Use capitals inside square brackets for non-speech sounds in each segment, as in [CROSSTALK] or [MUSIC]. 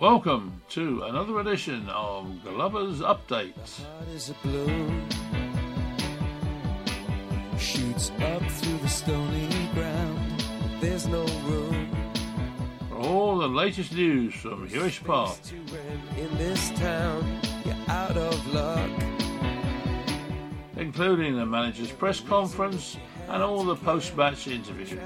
Welcome to another edition of Glover's Update. heart is a balloon shoots up through the stony ground. There's no room. For all the latest news from Huish Park, in this town. You're out of luck. Including the manager's press conference and all the post-match interviews.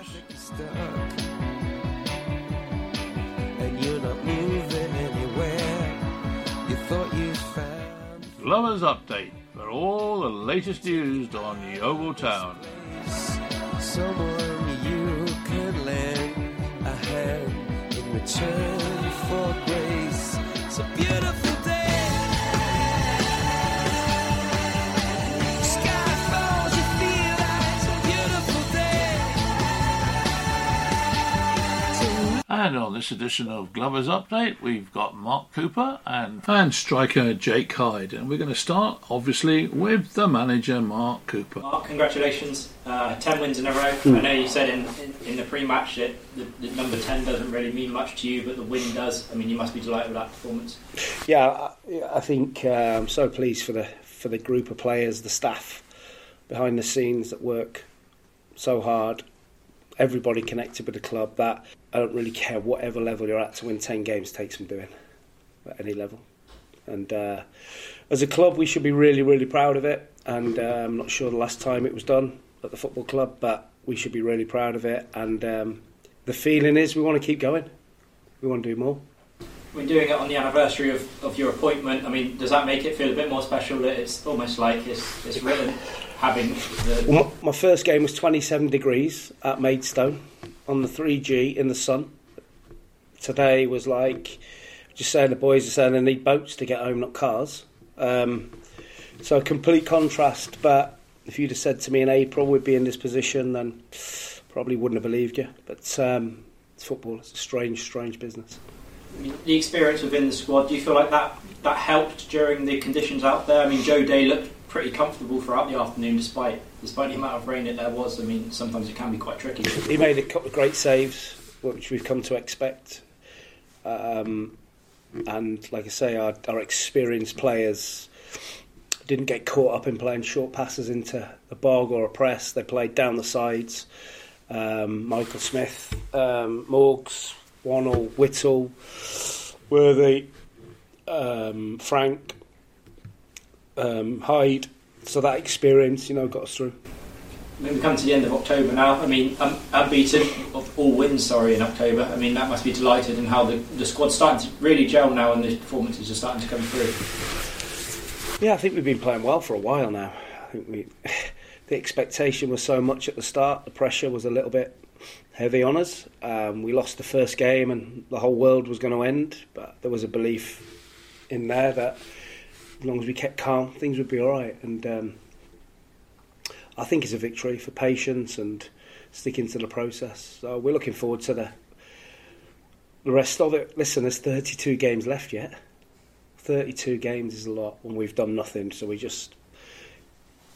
Found Update for all the latest news on Yeovil Town. someone you could lend a hand in return for grace beautiful And on this edition of Glover's Update, we've got Mark Cooper and fan striker Jake Hyde. And we're going to start, obviously, with the manager, Mark Cooper. Mark, congratulations. Uh, 10 wins in a row. I know you said in, in, in the pre match that the, the number 10 doesn't really mean much to you, but the win does. I mean, you must be delighted with that performance. Yeah, I, I think uh, I'm so pleased for the for the group of players, the staff behind the scenes that work so hard. Everybody connected with the club. That I don't really care whatever level you're at to win ten games takes some doing at any level. And uh, as a club, we should be really, really proud of it. And uh, I'm not sure the last time it was done at the football club, but we should be really proud of it. And um, the feeling is we want to keep going. We want to do more. We're doing it on the anniversary of, of your appointment. I mean, does that make it feel a bit more special that it's almost like it's, it's written having the. Well, my, first game was 27 degrees at Maidstone on the 3G in the sun. Today was like, just saying the boys are saying they need boats to get home, not cars. Um, so a complete contrast. But if you'd have said to me in April we'd be in this position, then probably wouldn't have believed you. But um, it's football. It's a strange, strange business. The experience within the squad, do you feel like that, that helped during the conditions out there? I mean, Joe Day looked pretty comfortable throughout the afternoon despite despite the amount of rain that there was. I mean, sometimes it can be quite tricky. he made a couple of great saves, which we've come to expect. Um, and like I say, our, our experienced players didn't get caught up in playing short passes into a bog or a press. They played down the sides. Um, Michael Smith, um, Morgs, Wannell, Whittle, Worthy, um, Frank, um, Hyde. So that experience, you know, got us through. I mean, we come to the end of October now. I mean, um, unbeaten of all wins, sorry, in October. I mean, that must be delighted in how the, the squad's starting to really gel now and the performances are starting to come through. Yeah, I think we've been playing well for a while now. I think we, [SIGHS] the expectation was so much at the start. The pressure was a little bit heavy on us. Um, we lost the first game, and the whole world was going to end. But there was a belief in there that as long as we kept calm, things would be all right. And um, I think it's a victory for patience and sticking to the process. So we're looking forward to the the rest of it. Listen, there's 32 games left yet. 32 games is a lot when we've done nothing, so we just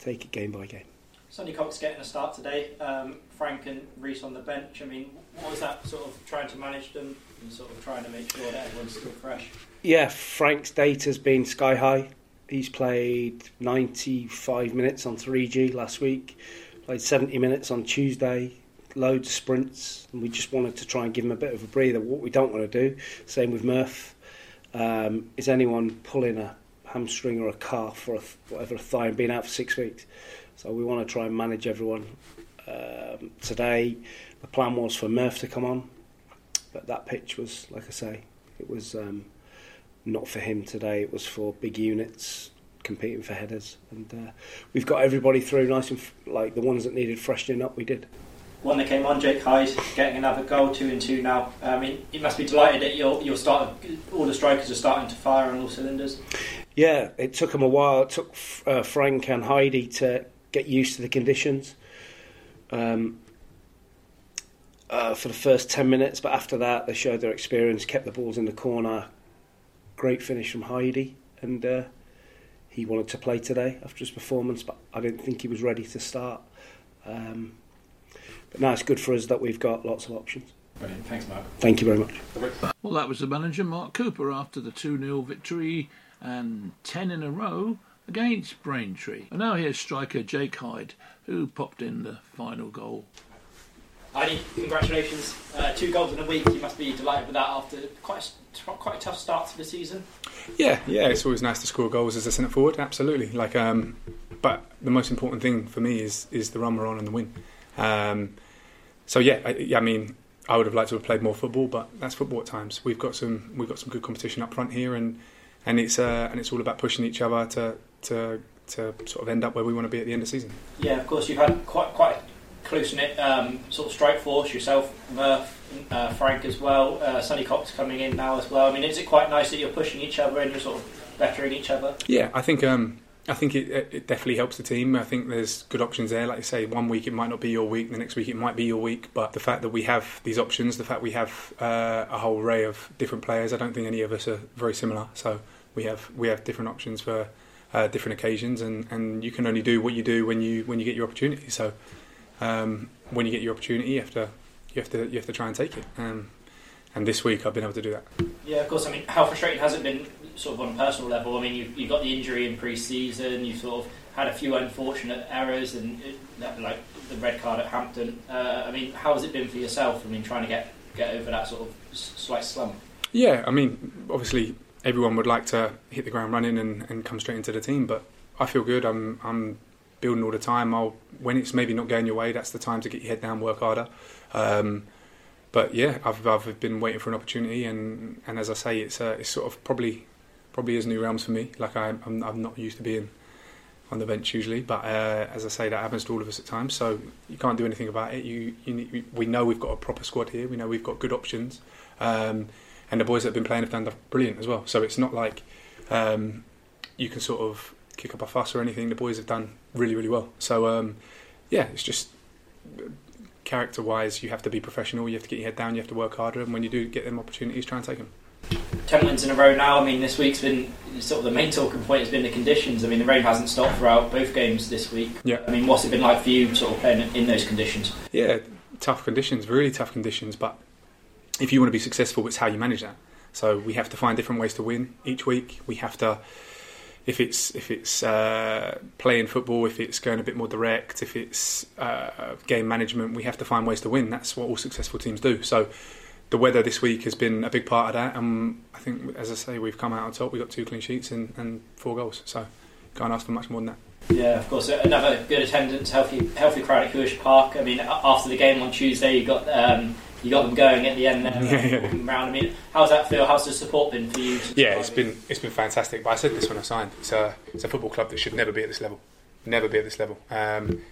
take it game by game. Sonny Cox getting a start today. Um, Frank and Reese on the bench. I mean, what was that sort of trying to manage them and sort of trying to make sure that everyone's still fresh? Yeah, Frank's data's been sky high. He's played 95 minutes on 3G last week, played 70 minutes on Tuesday, loads of sprints, and we just wanted to try and give him a bit of a breather. What we don't want to do, same with Murph, um, is anyone pulling a hamstring or a calf or a, whatever a thigh and being out for six weeks. So we want to try and manage everyone. Um, today, the plan was for Murph to come on, but that pitch was, like I say, it was um, not for him today. It was for big units competing for headers, and uh, we've got everybody through nice and f- like the ones that needed freshening up. We did. One that came on, Jake Hyde, getting another goal, two and two now. I mean, you must be delighted that you're, you're starting, all the strikers are starting to fire on all cylinders. Yeah, it took them a while. It took uh, Frank and Heidi to get used to the conditions um, uh, for the first 10 minutes, but after that, they showed their experience, kept the balls in the corner. Great finish from Heidi, and uh, he wanted to play today after his performance, but I didn't think he was ready to start. Um, but now it's good for us that we've got lots of options. Brilliant. Thanks, Mark. Thank you very much. Well, that was the manager, Mark Cooper, after the 2 0 victory and 10 in a row against Braintree. And now here's striker Jake Hyde, who popped in the final goal. Heidi, congratulations. Uh, two goals in a week. You must be delighted with that after quite a, quite a tough start to the season. Yeah, yeah, it's always nice to score goals as a centre forward. Absolutely. Like, um, but the most important thing for me is is the run we're on and the win. Um, so yeah, I, I mean, I would have liked to have played more football, but that's football at times. We've got some we've got some good competition up front here, and and it's uh, and it's all about pushing each other to to to sort of end up where we want to be at the end of the season. Yeah, of course, you've had quite quite close knit um, sort of strike force yourself, Murph, uh, Frank as well. Uh, Sonny Cox coming in now as well. I mean, is it quite nice that you're pushing each other and you're sort of bettering each other? Yeah, I think um, I think it, it definitely helps the team. I think there's good options there. Like you say, one week it might not be your week, the next week it might be your week. But the fact that we have these options, the fact we have uh, a whole array of different players, I don't think any of us are very similar. So we have we have different options for uh, different occasions, and, and you can only do what you do when you when you get your opportunity. So um, when you get your opportunity, you have to you have to you have to try and take it. Um, and this week I've been able to do that. Yeah, of course. I mean, how frustrating has it been, sort of on a personal level? I mean, you you got the injury in pre-season. You sort of had a few unfortunate errors, and it, like the red card at Hampton. Uh, I mean, how has it been for yourself? I mean, trying to get get over that sort of slight slump. Yeah, I mean, obviously everyone would like to hit the ground running and, and come straight into the team, but I feel good. I'm I'm building all the time. I'll when it's maybe not going your way, that's the time to get your head down, work harder. Um, but yeah, I've I've been waiting for an opportunity, and, and as I say, it's uh, it's sort of probably probably is new realms for me. Like I, I'm I'm not used to being on the bench usually, but uh, as I say, that happens to all of us at times. So you can't do anything about it. You, you need, we know we've got a proper squad here. We know we've got good options, um, and the boys that have been playing have done brilliant as well. So it's not like um, you can sort of kick up a fuss or anything. The boys have done really really well. So um, yeah, it's just character wise, you have to be professional. You have to get your head down. You have to work harder, and when you do get them opportunities, try and take them. Ten wins in a row now. I mean, this week's been sort of the main talking point has been the conditions. I mean, the rain hasn't stopped throughout both games this week. Yeah. I mean, what's it been like for you, sort of playing in those conditions? Yeah, tough conditions, really tough conditions. But if you want to be successful, it's how you manage that. So we have to find different ways to win each week. We have to, if it's if it's uh, playing football, if it's going a bit more direct, if it's uh, game management, we have to find ways to win. That's what all successful teams do. So the weather this week has been a big part of that, and I think, as I say, we've come out on top. We've got two clean sheets and, and four goals. So can't ask for much more than that. Yeah, of course. Another good attendance, healthy, healthy crowd at Huish Park. I mean, after the game on Tuesday, you got um, you got them going at the end there, Yeah, around. I mean, how's that feel? How's the support been for you? Yeah, it's been it's been fantastic. But I said this when I signed. It's a it's a football club that should never be at this level. Never be at this level. Um,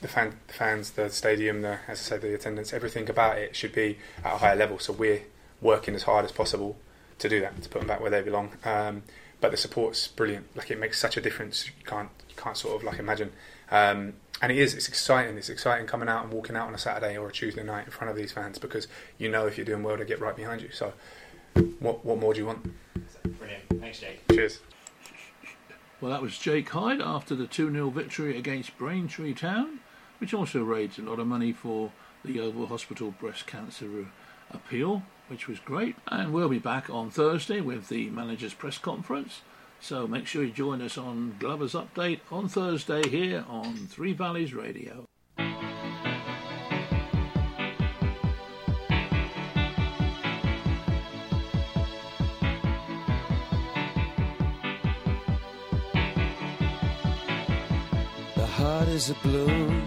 the, fan, the fans, the stadium, the as I said, the attendance, everything about it should be at a higher level. So we're working as hard as possible to do that, to put them back where they belong. Um, but the support's brilliant. Like it makes such a difference. You can't you can't sort of like imagine. Um, and it is. It's exciting. It's exciting coming out and walking out on a Saturday or a Tuesday night in front of these fans because you know if you're doing well, to get right behind you. So, what what more do you want? Brilliant. Thanks, Jake. Cheers. Well, that was Jake Hyde after the 2 0 victory against Braintree Town, which also raised a lot of money for the Yeovil Hospital breast cancer appeal, which was great. And we'll be back on Thursday with the manager's press conference. So make sure you join us on Glover's Update on Thursday here on Three Valleys Radio. The heart is a bloom